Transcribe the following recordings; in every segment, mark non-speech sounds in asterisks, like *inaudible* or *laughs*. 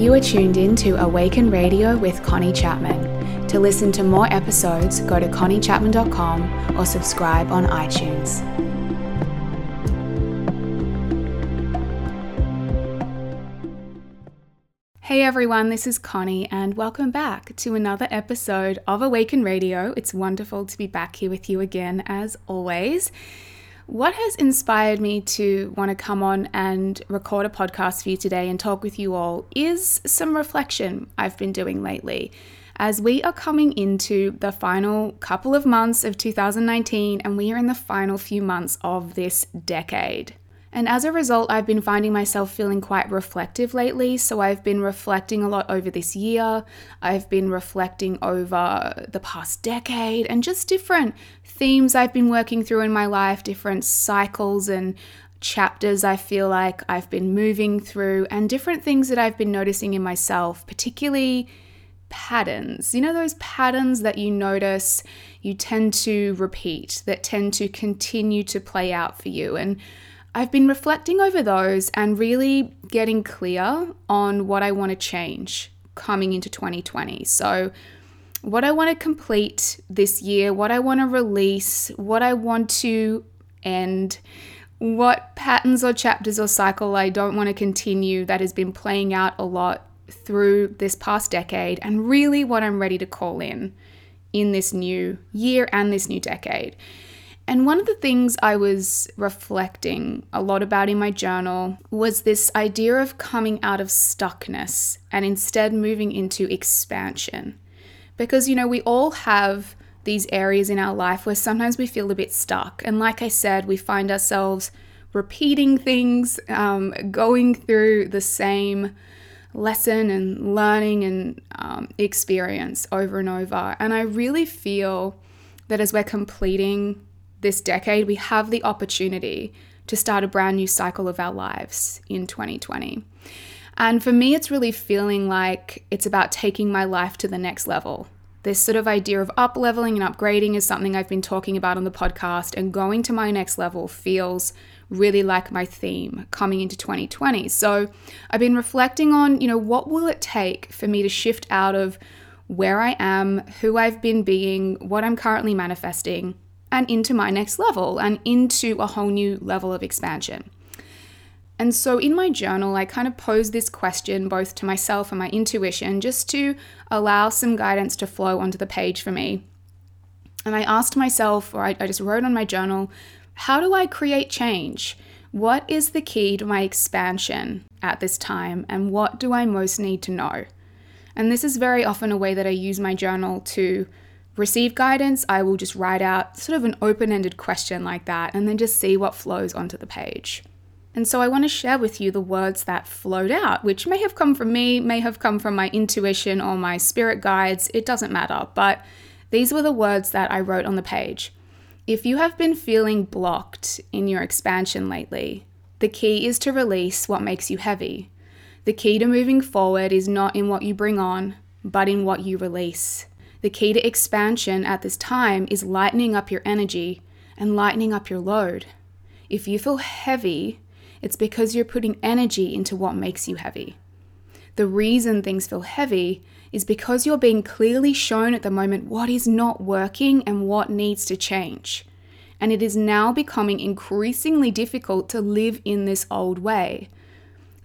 You are tuned in to Awaken Radio with Connie Chapman. To listen to more episodes, go to conniechapman.com or subscribe on iTunes. Hey everyone, this is Connie, and welcome back to another episode of Awaken Radio. It's wonderful to be back here with you again, as always. What has inspired me to want to come on and record a podcast for you today and talk with you all is some reflection I've been doing lately. As we are coming into the final couple of months of 2019 and we are in the final few months of this decade. And as a result, I've been finding myself feeling quite reflective lately. So I've been reflecting a lot over this year. I've been reflecting over the past decade and just different themes I've been working through in my life, different cycles and chapters I feel like I've been moving through, and different things that I've been noticing in myself, particularly patterns. You know, those patterns that you notice you tend to repeat, that tend to continue to play out for you. And I've been reflecting over those and really getting clear on what I want to change coming into 2020. So, what I want to complete this year, what I want to release, what I want to end, what patterns or chapters or cycle I don't want to continue that has been playing out a lot through this past decade, and really what I'm ready to call in in this new year and this new decade. And one of the things I was reflecting a lot about in my journal was this idea of coming out of stuckness and instead moving into expansion. Because, you know, we all have these areas in our life where sometimes we feel a bit stuck. And like I said, we find ourselves repeating things, um, going through the same lesson and learning and um, experience over and over. And I really feel that as we're completing this decade, we have the opportunity to start a brand new cycle of our lives in 2020. And for me, it's really feeling like it's about taking my life to the next level. This sort of idea of up leveling and upgrading is something I've been talking about on the podcast, and going to my next level feels really like my theme coming into 2020. So I've been reflecting on, you know, what will it take for me to shift out of where I am, who I've been being, what I'm currently manifesting, and into my next level and into a whole new level of expansion. And so in my journal, I kind of posed this question both to myself and my intuition just to allow some guidance to flow onto the page for me. And I asked myself, or I, I just wrote on my journal, how do I create change? What is the key to my expansion at this time? And what do I most need to know? And this is very often a way that I use my journal to receive guidance, I will just write out sort of an open ended question like that and then just see what flows onto the page. And so I want to share with you the words that flowed out, which may have come from me, may have come from my intuition or my spirit guides, it doesn't matter. But these were the words that I wrote on the page. If you have been feeling blocked in your expansion lately, the key is to release what makes you heavy. The key to moving forward is not in what you bring on, but in what you release. The key to expansion at this time is lightening up your energy and lightening up your load. If you feel heavy, it's because you're putting energy into what makes you heavy. The reason things feel heavy is because you're being clearly shown at the moment what is not working and what needs to change. And it is now becoming increasingly difficult to live in this old way.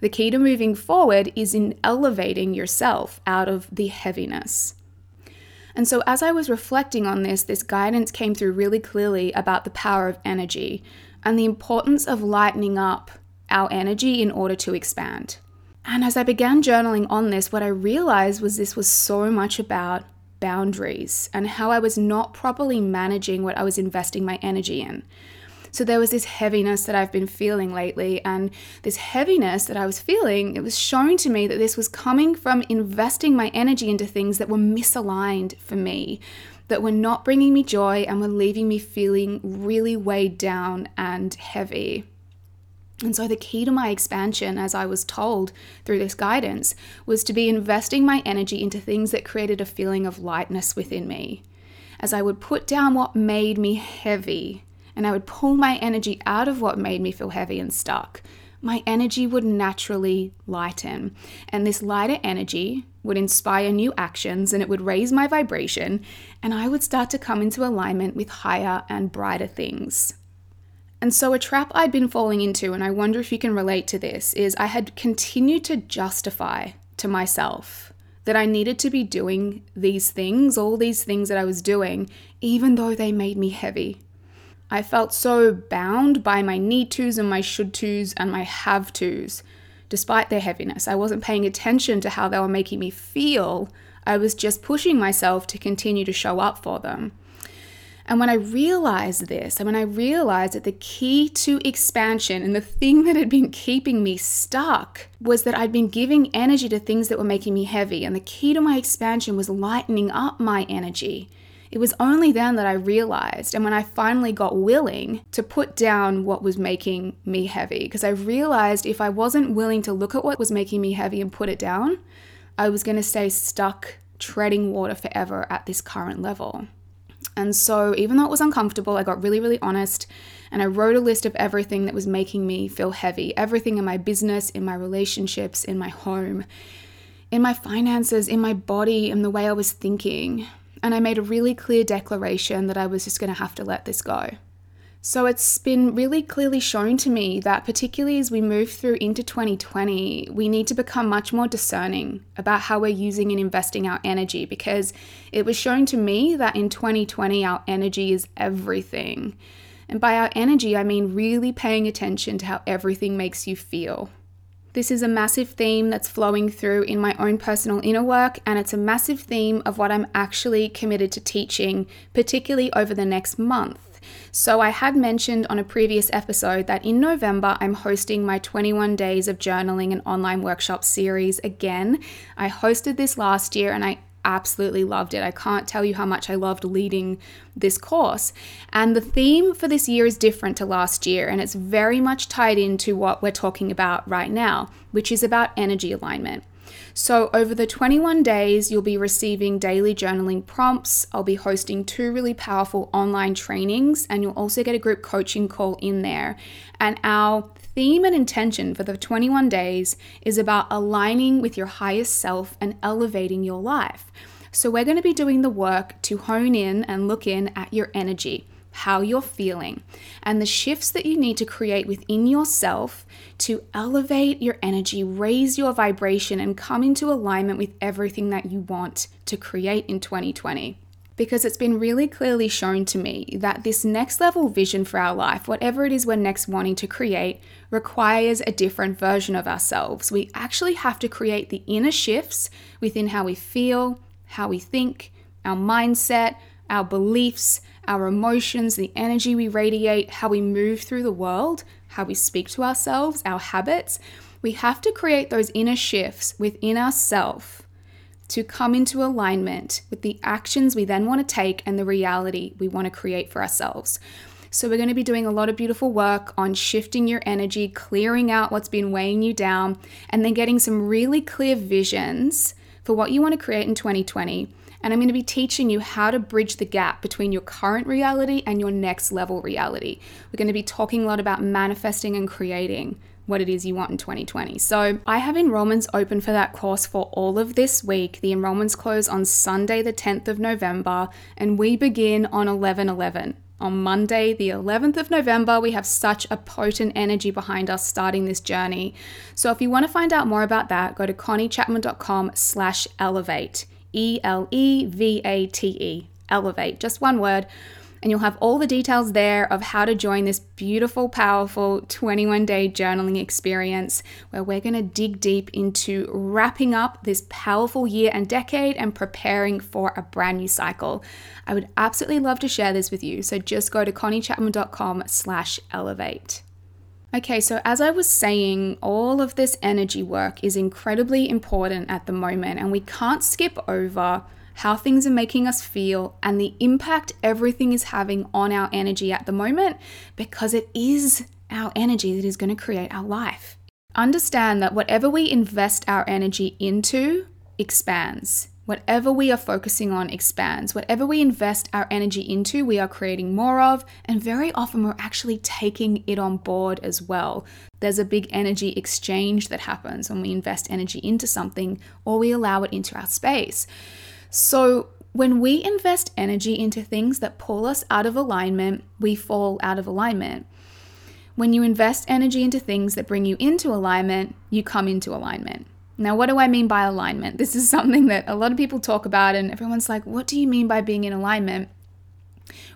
The key to moving forward is in elevating yourself out of the heaviness. And so, as I was reflecting on this, this guidance came through really clearly about the power of energy and the importance of lightening up our energy in order to expand. And as I began journaling on this, what I realized was this was so much about boundaries and how I was not properly managing what I was investing my energy in. So there was this heaviness that I've been feeling lately, and this heaviness that I was feeling, it was shown to me that this was coming from investing my energy into things that were misaligned for me, that were not bringing me joy and were leaving me feeling really weighed down and heavy. And so, the key to my expansion, as I was told through this guidance, was to be investing my energy into things that created a feeling of lightness within me. As I would put down what made me heavy and I would pull my energy out of what made me feel heavy and stuck. my energy would naturally lighten. And this lighter energy would inspire new actions and it would raise my vibration, and I would start to come into alignment with higher and brighter things. And so, a trap I'd been falling into, and I wonder if you can relate to this, is I had continued to justify to myself that I needed to be doing these things, all these things that I was doing, even though they made me heavy. I felt so bound by my need tos and my should tos and my have tos, despite their heaviness. I wasn't paying attention to how they were making me feel. I was just pushing myself to continue to show up for them. And when I realized this, and when I realized that the key to expansion and the thing that had been keeping me stuck was that I'd been giving energy to things that were making me heavy. And the key to my expansion was lightening up my energy. It was only then that I realized, and when I finally got willing to put down what was making me heavy, because I realized if I wasn't willing to look at what was making me heavy and put it down, I was going to stay stuck treading water forever at this current level. And so, even though it was uncomfortable, I got really, really honest and I wrote a list of everything that was making me feel heavy everything in my business, in my relationships, in my home, in my finances, in my body, in the way I was thinking. And I made a really clear declaration that I was just going to have to let this go. So it's been really clearly shown to me that, particularly as we move through into 2020, we need to become much more discerning about how we're using and investing our energy because it was shown to me that in 2020, our energy is everything. And by our energy, I mean really paying attention to how everything makes you feel. This is a massive theme that's flowing through in my own personal inner work, and it's a massive theme of what I'm actually committed to teaching, particularly over the next month. So, I had mentioned on a previous episode that in November I'm hosting my 21 Days of Journaling and Online Workshop series again. I hosted this last year and I absolutely loved it. I can't tell you how much I loved leading this course. And the theme for this year is different to last year, and it's very much tied into what we're talking about right now, which is about energy alignment. So, over the 21 days, you'll be receiving daily journaling prompts. I'll be hosting two really powerful online trainings, and you'll also get a group coaching call in there. And our theme and intention for the 21 days is about aligning with your highest self and elevating your life. So, we're going to be doing the work to hone in and look in at your energy how you're feeling, and the shifts that you need to create within yourself to elevate your energy, raise your vibration, and come into alignment with everything that you want to create in 2020 because it's been really clearly shown to me that this next level vision for our life, whatever it is we're next wanting to create, requires a different version of ourselves. We actually have to create the inner shifts within how we feel, how we think, our mindset, our beliefs, our emotions, the energy we radiate, how we move through the world, how we speak to ourselves, our habits. We have to create those inner shifts within ourselves to come into alignment with the actions we then want to take and the reality we want to create for ourselves. So, we're going to be doing a lot of beautiful work on shifting your energy, clearing out what's been weighing you down, and then getting some really clear visions for what you want to create in 2020 and I'm going to be teaching you how to bridge the gap between your current reality and your next level reality. We're going to be talking a lot about manifesting and creating what it is you want in 2020. So, I have enrollments open for that course for all of this week. The enrollments close on Sunday, the 10th of November, and we begin on 11 11. On Monday, the 11th of November, we have such a potent energy behind us starting this journey. So if you want to find out more about that, go to conniechapman.com slash elevate. E L E V A T E, elevate, just one word. And you'll have all the details there of how to join this beautiful, powerful 21 day journaling experience where we're going to dig deep into wrapping up this powerful year and decade and preparing for a brand new cycle. I would absolutely love to share this with you. So just go to conniechapman.com slash elevate. Okay, so as I was saying, all of this energy work is incredibly important at the moment, and we can't skip over how things are making us feel and the impact everything is having on our energy at the moment because it is our energy that is going to create our life. Understand that whatever we invest our energy into expands. Whatever we are focusing on expands. Whatever we invest our energy into, we are creating more of, and very often we're actually taking it on board as well. There's a big energy exchange that happens when we invest energy into something or we allow it into our space. So, when we invest energy into things that pull us out of alignment, we fall out of alignment. When you invest energy into things that bring you into alignment, you come into alignment. Now, what do I mean by alignment? This is something that a lot of people talk about, and everyone's like, what do you mean by being in alignment?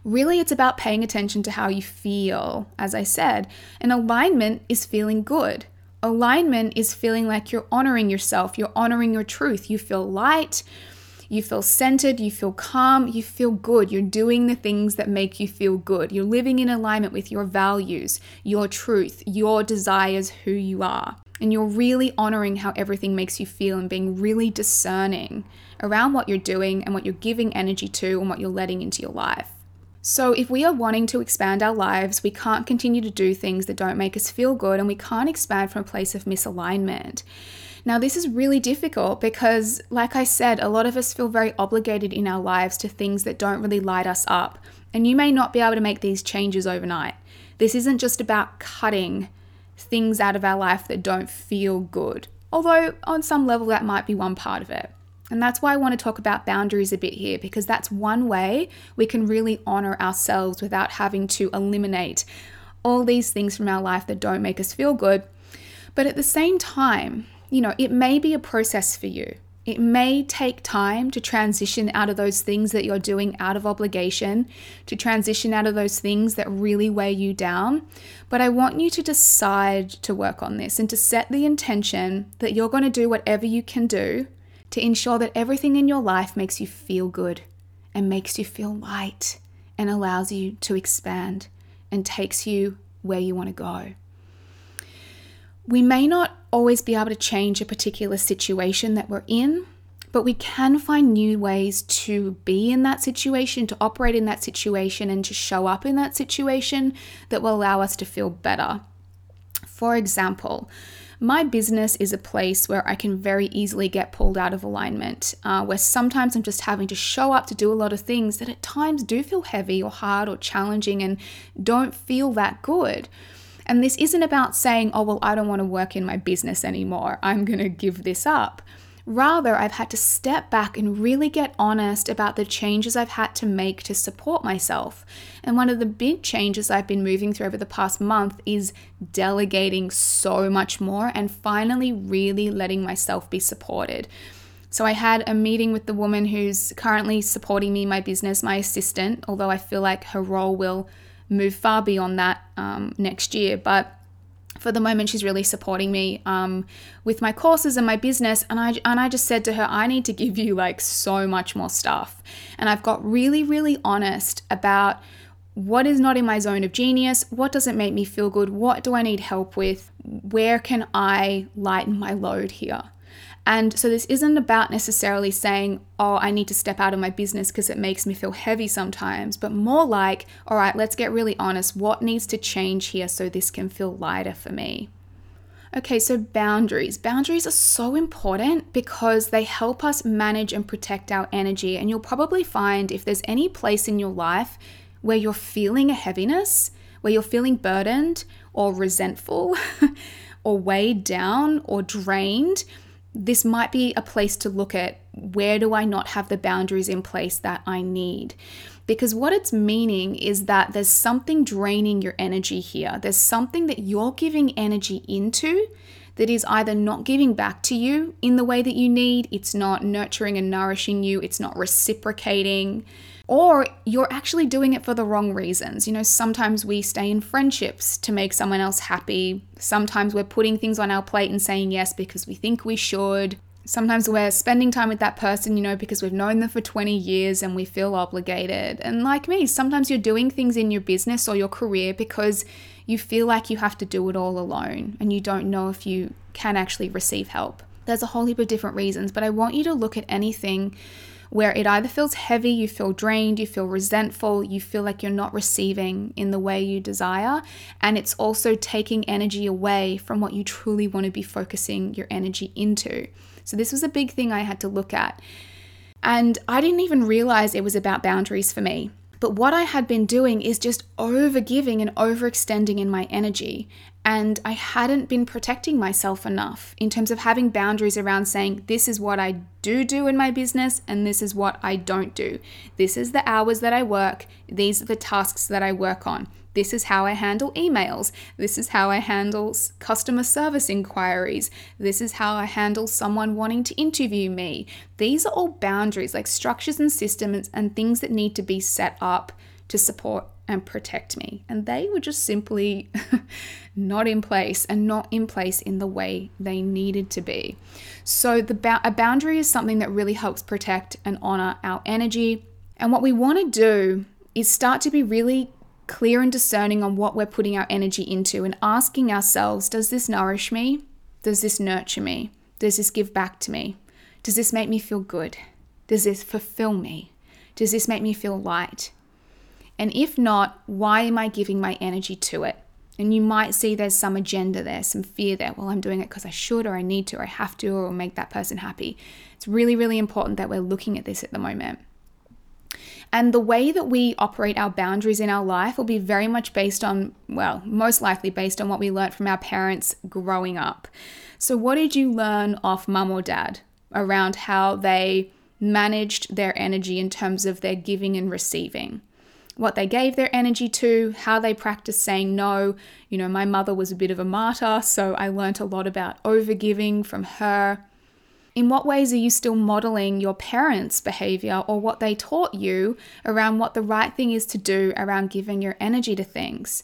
Really, it's about paying attention to how you feel, as I said. And alignment is feeling good. Alignment is feeling like you're honoring yourself, you're honoring your truth. You feel light, you feel centered, you feel calm, you feel good. You're doing the things that make you feel good. You're living in alignment with your values, your truth, your desires, who you are and you're really honoring how everything makes you feel and being really discerning around what you're doing and what you're giving energy to and what you're letting into your life. So, if we are wanting to expand our lives, we can't continue to do things that don't make us feel good and we can't expand from a place of misalignment. Now, this is really difficult because, like I said, a lot of us feel very obligated in our lives to things that don't really light us up. And you may not be able to make these changes overnight. This isn't just about cutting things out of our life that don't feel good. Although, on some level, that might be one part of it. And that's why I want to talk about boundaries a bit here, because that's one way we can really honor ourselves without having to eliminate all these things from our life that don't make us feel good. But at the same time, you know, it may be a process for you. It may take time to transition out of those things that you're doing out of obligation, to transition out of those things that really weigh you down. But I want you to decide to work on this and to set the intention that you're going to do whatever you can do to ensure that everything in your life makes you feel good and makes you feel light and allows you to expand and takes you where you want to go. We may not always be able to change a particular situation that we're in, but we can find new ways to be in that situation, to operate in that situation, and to show up in that situation that will allow us to feel better. For example, my business is a place where I can very easily get pulled out of alignment, uh, where sometimes I'm just having to show up to do a lot of things that at times do feel heavy or hard or challenging and don't feel that good. And this isn't about saying, oh, well, I don't want to work in my business anymore. I'm going to give this up. Rather, I've had to step back and really get honest about the changes I've had to make to support myself. And one of the big changes I've been moving through over the past month is delegating so much more and finally really letting myself be supported. So I had a meeting with the woman who's currently supporting me in my business, my assistant, although I feel like her role will move far beyond that um, next year. But for the moment, she's really supporting me um, with my courses and my business. And I and I just said to her, I need to give you like so much more stuff. And I've got really, really honest about what is not in my zone of genius, what doesn't make me feel good, what do I need help with, where can I lighten my load here. And so this isn't about necessarily saying, oh, I need to step out of my business because it makes me feel heavy sometimes, but more like, all right, let's get really honest. What needs to change here so this can feel lighter for me? Okay, so boundaries. Boundaries are so important because they help us manage and protect our energy. And you'll probably find if there's any place in your life where you're feeling a heaviness, where you're feeling burdened or resentful *laughs* or weighed down or drained, this might be a place to look at where do I not have the boundaries in place that I need? Because what it's meaning is that there's something draining your energy here. There's something that you're giving energy into that is either not giving back to you in the way that you need, it's not nurturing and nourishing you, it's not reciprocating or you're actually doing it for the wrong reasons. You know, sometimes we stay in friendships to make someone else happy. Sometimes we're putting things on our plate and saying yes because we think we should. Sometimes we're spending time with that person, you know, because we've known them for 20 years and we feel obligated. And like me, sometimes you're doing things in your business or your career because you feel like you have to do it all alone and you don't know if you can actually receive help. There's a whole heap of different reasons, but I want you to look at anything where it either feels heavy, you feel drained, you feel resentful, you feel like you're not receiving in the way you desire, and it's also taking energy away from what you truly want to be focusing your energy into. So, this was a big thing I had to look at. And I didn't even realize it was about boundaries for me. But what I had been doing is just over giving and overextending in my energy. And I hadn't been protecting myself enough in terms of having boundaries around saying, this is what I do do in my business, and this is what I don't do. This is the hours that I work, these are the tasks that I work on. This is how I handle emails. This is how I handle customer service inquiries. This is how I handle someone wanting to interview me. These are all boundaries, like structures and systems and things that need to be set up to support and protect me. And they were just simply *laughs* not in place and not in place in the way they needed to be. So, the ba- a boundary is something that really helps protect and honor our energy. And what we want to do is start to be really clear and discerning on what we're putting our energy into and asking ourselves does this nourish me? Does this nurture me? Does this give back to me? Does this make me feel good? Does this fulfill me? Does this make me feel light? And if not, why am I giving my energy to it? And you might see there's some agenda there, some fear there. Well, I'm doing it because I should, or I need to, or I have to, or make that person happy. It's really, really important that we're looking at this at the moment. And the way that we operate our boundaries in our life will be very much based on, well, most likely based on what we learned from our parents growing up. So, what did you learn off mum or dad around how they managed their energy in terms of their giving and receiving? What they gave their energy to, how they practiced saying no. You know, my mother was a bit of a martyr, so I learned a lot about overgiving from her. In what ways are you still modeling your parents' behavior or what they taught you around what the right thing is to do around giving your energy to things?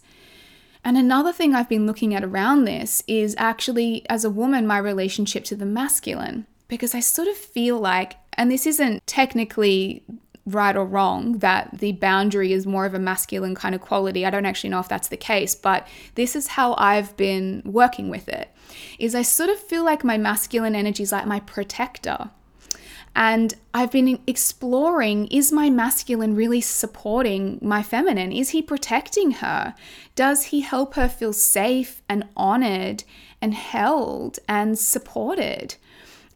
And another thing I've been looking at around this is actually, as a woman, my relationship to the masculine. Because I sort of feel like, and this isn't technically right or wrong that the boundary is more of a masculine kind of quality. I don't actually know if that's the case, but this is how I've been working with it is I sort of feel like my masculine energy is like my protector. And I've been exploring is my masculine really supporting my feminine? Is he protecting her? Does he help her feel safe and honored and held and supported?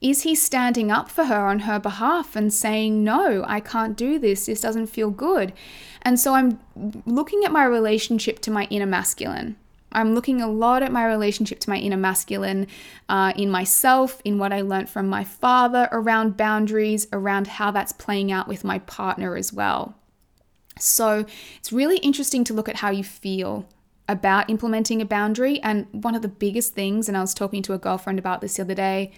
Is he standing up for her on her behalf and saying, No, I can't do this. This doesn't feel good. And so I'm looking at my relationship to my inner masculine. I'm looking a lot at my relationship to my inner masculine, uh, in myself, in what I learned from my father around boundaries, around how that's playing out with my partner as well. So it's really interesting to look at how you feel about implementing a boundary. And one of the biggest things, and I was talking to a girlfriend about this the other day,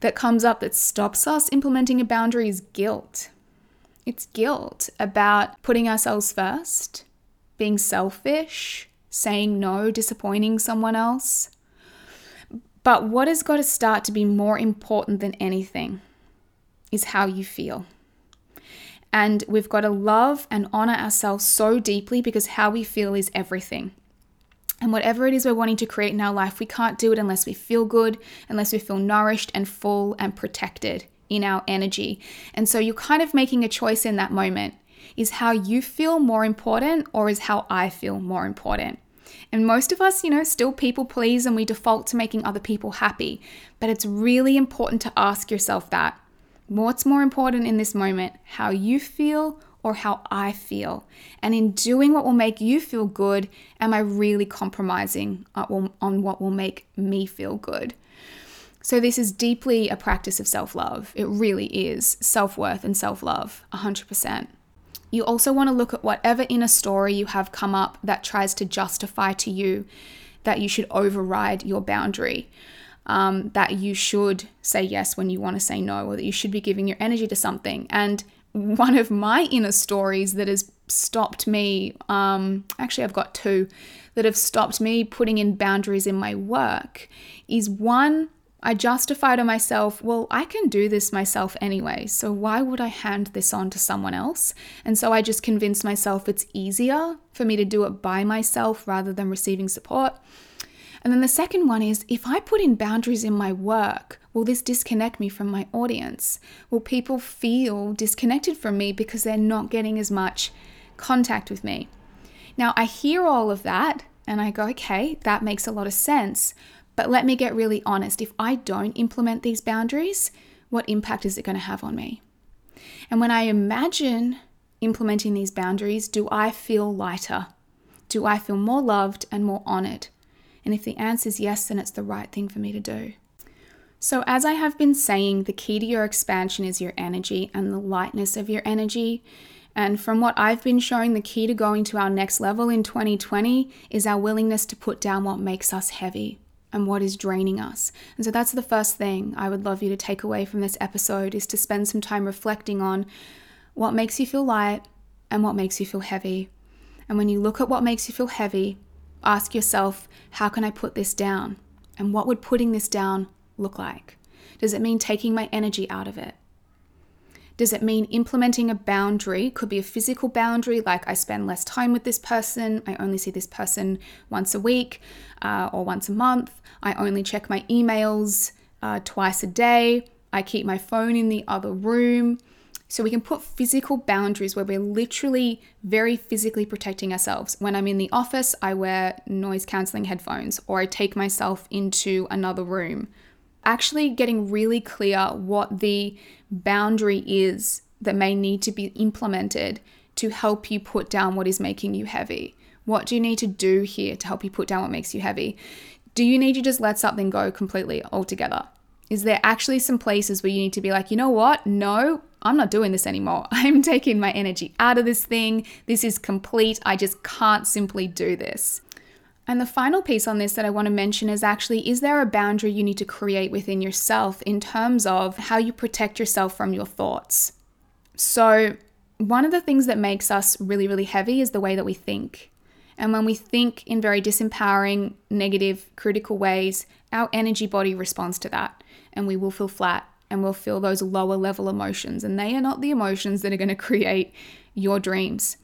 that comes up that stops us implementing a boundary is guilt. It's guilt about putting ourselves first, being selfish saying no, disappointing someone else. But what has got to start to be more important than anything is how you feel. And we've got to love and honor ourselves so deeply because how we feel is everything. And whatever it is we're wanting to create in our life, we can't do it unless we feel good, unless we feel nourished and full and protected in our energy. And so you're kind of making a choice in that moment. Is how you feel more important or is how I feel more important? And most of us, you know, still people please and we default to making other people happy. But it's really important to ask yourself that. What's more important in this moment, how you feel or how I feel? And in doing what will make you feel good, am I really compromising uh, on what will make me feel good? So, this is deeply a practice of self love. It really is self worth and self love, 100%. You also want to look at whatever inner story you have come up that tries to justify to you that you should override your boundary. Um, that you should say yes when you want to say no, or that you should be giving your energy to something. And one of my inner stories that has stopped me, um, actually, I've got two that have stopped me putting in boundaries in my work, is one I justify to myself, well, I can do this myself anyway, so why would I hand this on to someone else? And so I just convince myself it's easier for me to do it by myself rather than receiving support. And then the second one is if I put in boundaries in my work, will this disconnect me from my audience? Will people feel disconnected from me because they're not getting as much contact with me? Now, I hear all of that and I go, okay, that makes a lot of sense. But let me get really honest if I don't implement these boundaries, what impact is it going to have on me? And when I imagine implementing these boundaries, do I feel lighter? Do I feel more loved and more honored? And if the answer is yes, then it's the right thing for me to do. So, as I have been saying, the key to your expansion is your energy and the lightness of your energy. And from what I've been showing, the key to going to our next level in 2020 is our willingness to put down what makes us heavy and what is draining us. And so that's the first thing I would love you to take away from this episode is to spend some time reflecting on what makes you feel light and what makes you feel heavy. And when you look at what makes you feel heavy, ask yourself, how can I put this down? And what would putting this down look like? Does it mean taking my energy out of it? Does it mean implementing a boundary? Could be a physical boundary, like I spend less time with this person, I only see this person once a week uh, or once a month, I only check my emails uh, twice a day, I keep my phone in the other room. So we can put physical boundaries where we're literally very physically protecting ourselves. When I'm in the office, I wear noise cancelling headphones or I take myself into another room actually getting really clear what the boundary is that may need to be implemented to help you put down what is making you heavy. What do you need to do here to help you put down what makes you heavy? Do you need to just let something go completely altogether? Is there actually some places where you need to be like, you know what? No, I'm not doing this anymore. *laughs* I'm taking my energy out of this thing. This is complete. I just can't simply do this. And the final piece on this that I want to mention is actually is there a boundary you need to create within yourself in terms of how you protect yourself from your thoughts? So, one of the things that makes us really, really heavy is the way that we think. And when we think in very disempowering, negative, critical ways, our energy body responds to that. And we will feel flat and we'll feel those lower level emotions. And they are not the emotions that are going *laughs* to create your dreams.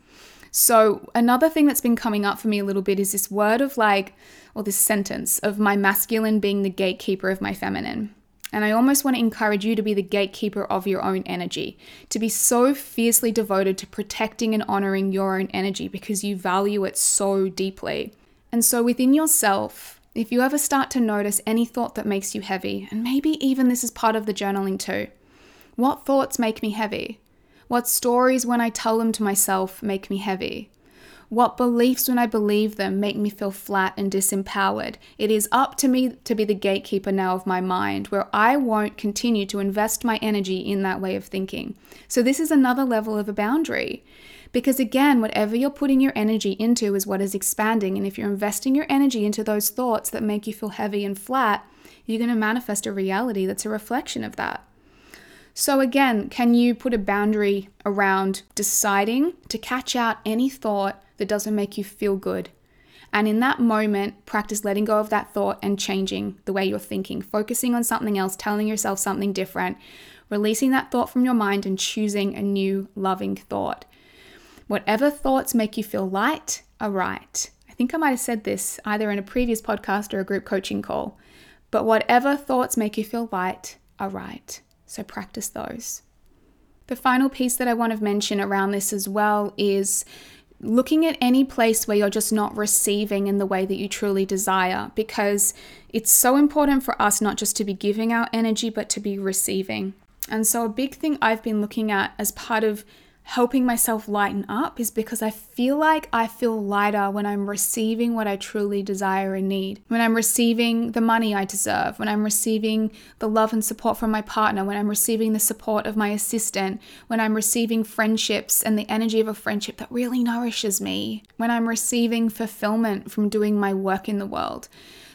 So, another thing that's been coming up for me a little bit is this word of like, or this sentence of my masculine being the gatekeeper of my feminine. And I almost want to encourage you to be the gatekeeper of your own energy, to be so fiercely devoted to protecting and honoring your own energy because you value it so deeply. And so, within yourself, if you ever start to notice any thought that makes you heavy, and maybe even this is part of the journaling too, what thoughts make me heavy? What stories, when I tell them to myself, make me heavy? What beliefs, when I believe them, make me feel flat and disempowered? It is up to me to be the gatekeeper now of my mind, where I won't continue to invest my energy in that way of thinking. So, this is another level of a boundary. Because again, whatever you're putting your energy into is what is expanding. And if you're investing your energy into those thoughts that make you feel heavy and flat, you're going to manifest a reality that's a reflection of that. So, again, can you put a boundary around deciding to catch out any thought that doesn't make you feel good? And in that moment, practice letting go of that thought and changing the way you're thinking, focusing on something else, telling yourself something different, releasing that thought from your mind and choosing a new loving thought. Whatever thoughts make you feel light are right. I think I might have said this either in a previous podcast or a group coaching call, but whatever thoughts make you feel light are right. So practice those. The final piece that I want to mention around this as well is looking at any place where you're just not receiving in the way that you truly desire because it's so important for us not just to be giving our energy but to be receiving. And so, a big thing I've been looking at as part of helping myself lighten up is because I feel like I feel lighter when I'm receiving what I truly desire and need. When I'm receiving the money I deserve, when I'm receiving the love and support from my partner, when I'm receiving the support of my assistant, when I'm receiving friendships and the energy of a friendship that really nourishes me, when I'm receiving fulfillment from doing my work in the world.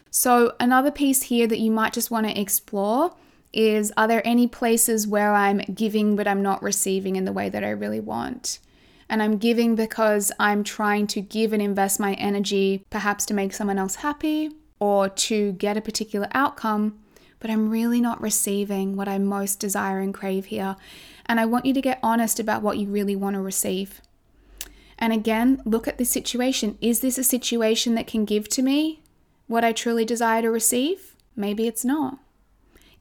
So, another piece here that you might just want to explore is are there any places where I'm giving but I'm not receiving in the way that I really want? And I'm giving because I'm trying to give and invest my energy, perhaps to make someone else happy or to get a particular outcome, but I'm really not receiving what I most desire and crave here. And I want you to get honest about what you really want to receive. And again, look at the situation. Is this a situation that can give to me what I truly desire to receive? Maybe it's not.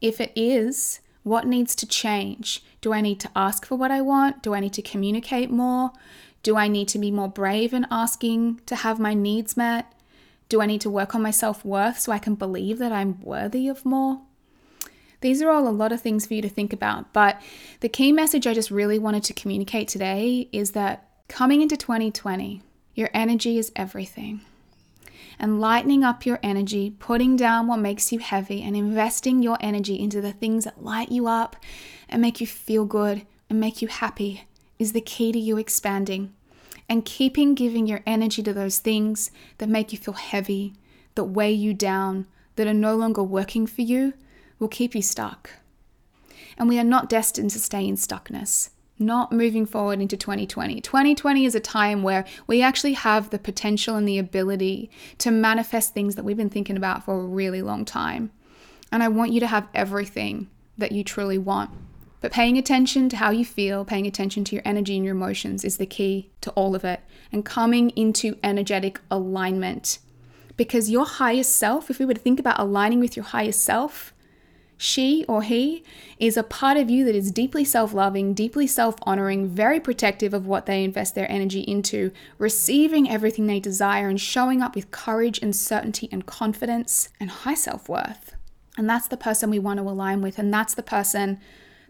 If it is, what needs to change? Do I need to ask for what I want? Do I need to communicate more? Do I need to be more brave in asking to have my needs met? Do I need to work on my self worth so I can believe that I'm worthy of more? These are all a lot of things for you to think about, but the key message I just really wanted to communicate today is that coming into 2020, your energy is everything. And lightening up your energy, putting down what makes you heavy, and investing your energy into the things that light you up and make you feel good and make you happy is the key to you expanding. And keeping giving your energy to those things that make you feel heavy, that weigh you down, that are no longer working for you, will keep you stuck. And we are not destined to stay in stuckness, not moving forward into 2020. 2020 is a time where we actually have the potential and the ability to manifest things that we've been thinking about for a really long time. And I want you to have everything that you truly want. But paying attention to how you feel, paying attention to your energy and your emotions is the key to all of it, and coming into energetic alignment. Because your highest self, if we were to think about aligning with your highest self, she or he is a part of you that is deeply self loving, deeply self honoring, very protective of what they invest their energy into, receiving everything they desire, and showing up with courage and certainty and confidence and high self worth. And that's the person we want to align with. And that's the person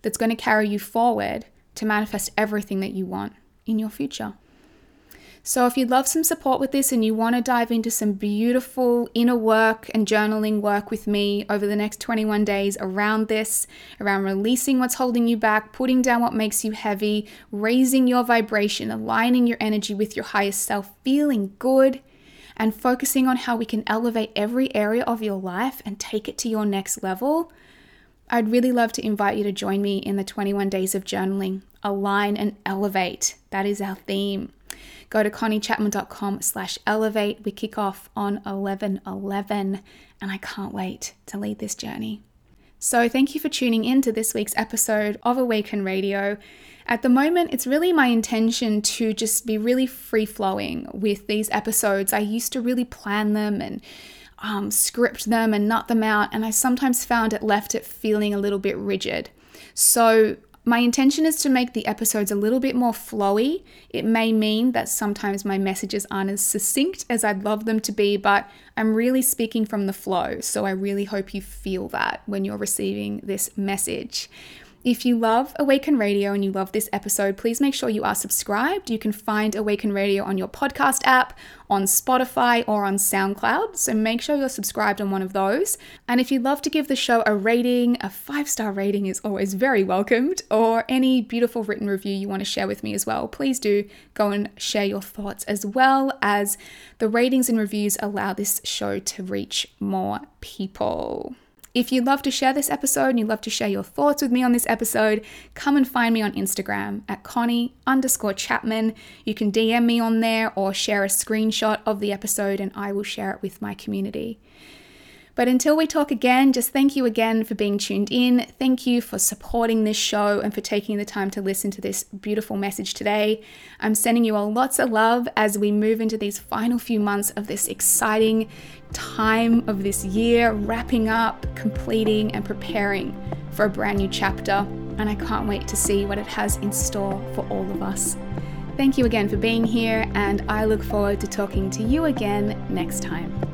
that's going to carry you forward to manifest everything that you want in your future. So, if you'd love some support with this and you want to dive into some beautiful inner work and journaling work with me over the next 21 days around this, around releasing what's holding you back, putting down what makes you heavy, raising your vibration, aligning your energy with your highest self, feeling good, and focusing on how we can elevate every area of your life and take it to your next level, I'd really love to invite you to join me in the 21 days of journaling. Align and elevate. That is our theme. Go to conniechapman.com slash elevate. We kick off on 11 11, and I can't wait to lead this journey. So, thank you for tuning in to this week's episode of Awaken Radio. At the moment, it's really my intention to just be really free flowing with these episodes. I used to really plan them and um, script them and nut them out, and I sometimes found it left it feeling a little bit rigid. So, my intention is to make the episodes a little bit more flowy. It may mean that sometimes my messages aren't as succinct as I'd love them to be, but I'm really speaking from the flow. So I really hope you feel that when you're receiving this message. If you love Awaken Radio and you love this episode, please make sure you are subscribed. You can find Awaken Radio on your podcast app, on Spotify, or on SoundCloud. So make sure you're subscribed on one of those. And if you'd love to give the show a rating, a five star rating is always very welcomed, or any beautiful written review you want to share with me as well, please do go and share your thoughts as well as the ratings and reviews allow this show to reach more people. If you'd love to share this episode and you'd love to share your thoughts with me on this episode, come and find me on Instagram at Connie underscore Chapman. You can DM me on there or share a screenshot of the episode and I will share it with my community. But until we talk again, just thank you again for being tuned in. Thank you for supporting this show and for taking the time to listen to this beautiful message today. I'm sending you all lots of love as we move into these final few months of this exciting time of this year, wrapping up, completing, and preparing for a brand new chapter. And I can't wait to see what it has in store for all of us. Thank you again for being here, and I look forward to talking to you again next time.